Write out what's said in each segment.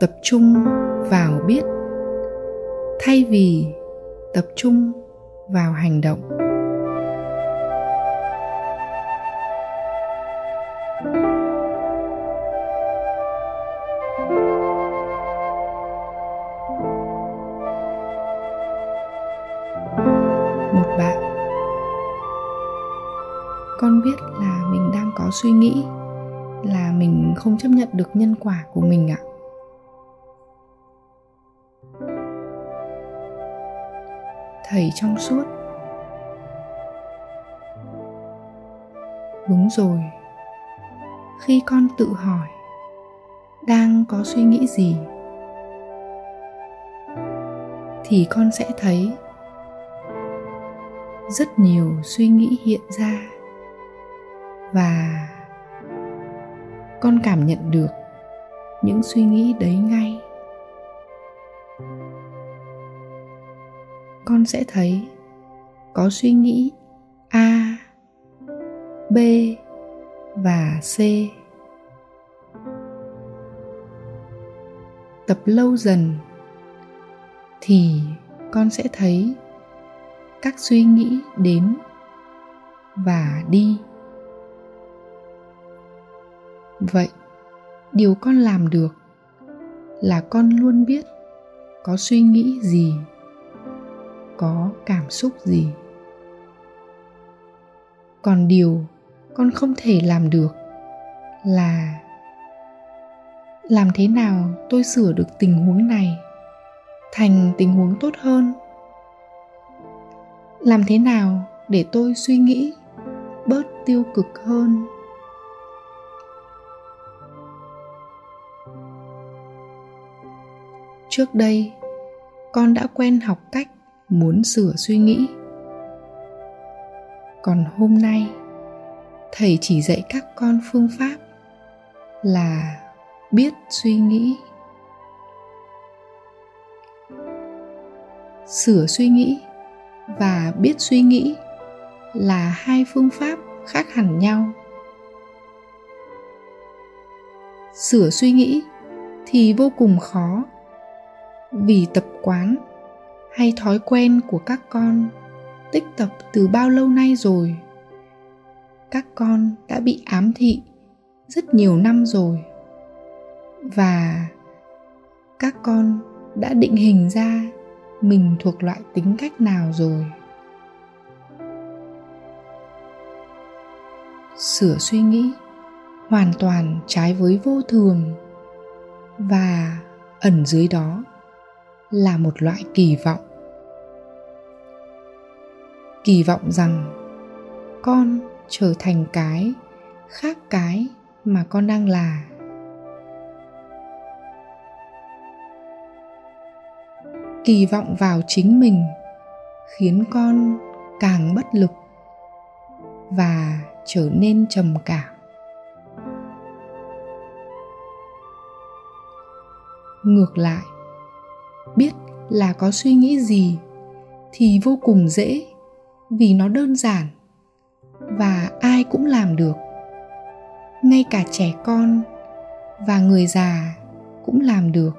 tập trung vào biết, thay vì tập trung vào hành động. Một bạn, con biết là mình đang có suy nghĩ là mình không chấp nhận được nhân quả của mình ạ. Thầy trong suốt. Đúng rồi. Khi con tự hỏi, đang có suy nghĩ gì? Thì con sẽ thấy rất nhiều suy nghĩ hiện ra và con cảm nhận được những suy nghĩ đấy ngay. Con sẽ thấy có suy nghĩ a, b và c. Tập lâu dần thì con sẽ thấy các suy nghĩ đến và đi vậy, điều con làm được là con luôn biết có suy nghĩ gì, có cảm xúc gì. Còn điều con không thể làm được là làm thế nào tôi sửa được tình huống này thành tình huống tốt hơn? Làm thế nào để tôi suy nghĩ bớt tiêu cực hơn? Trước đây, con đã quen học cách muốn sửa suy nghĩ. Còn hôm nay, thầy chỉ dạy các con phương pháp là biết suy nghĩ. Sửa suy nghĩ và biết suy nghĩ là hai phương pháp khác hẳn nhau. Sửa suy nghĩ thì vô cùng khó vì tập quán hay thói quen của các con tích tập từ bao lâu nay rồi? Các con đã bị ám thị rất nhiều năm rồi và các con đã định hình ra mình thuộc loại tính cách nào rồi? Sửa suy nghĩ hoàn toàn trái với vô thường và ẩn dưới đó là một loại kỳ vọng. Kỳ vọng rằng con trở thành cái khác cái mà con đang là. Kỳ vọng vào chính mình khiến con càng bất lực và trở nên trầm cảm. Ngược lại biết là có suy nghĩ gì thì vô cùng dễ, vì nó đơn giản và ai cũng làm được. Ngay cả trẻ con và người già cũng làm được.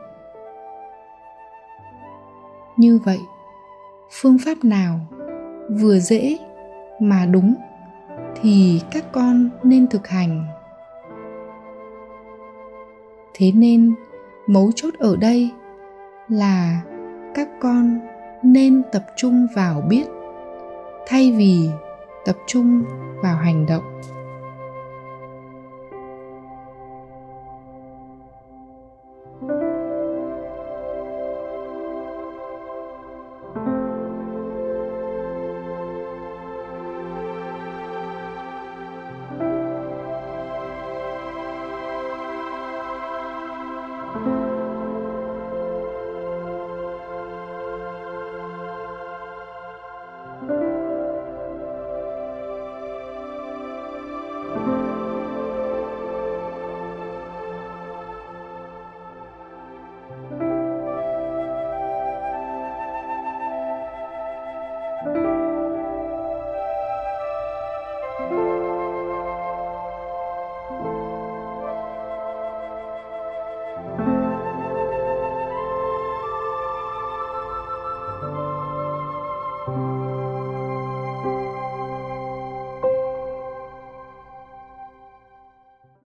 Như vậy, phương pháp nào vừa dễ mà đúng thì các con nên thực hành. Thế nên, mấu chốt ở đây là các con nên tập trung vào biết, thay vì tập trung vào hành động.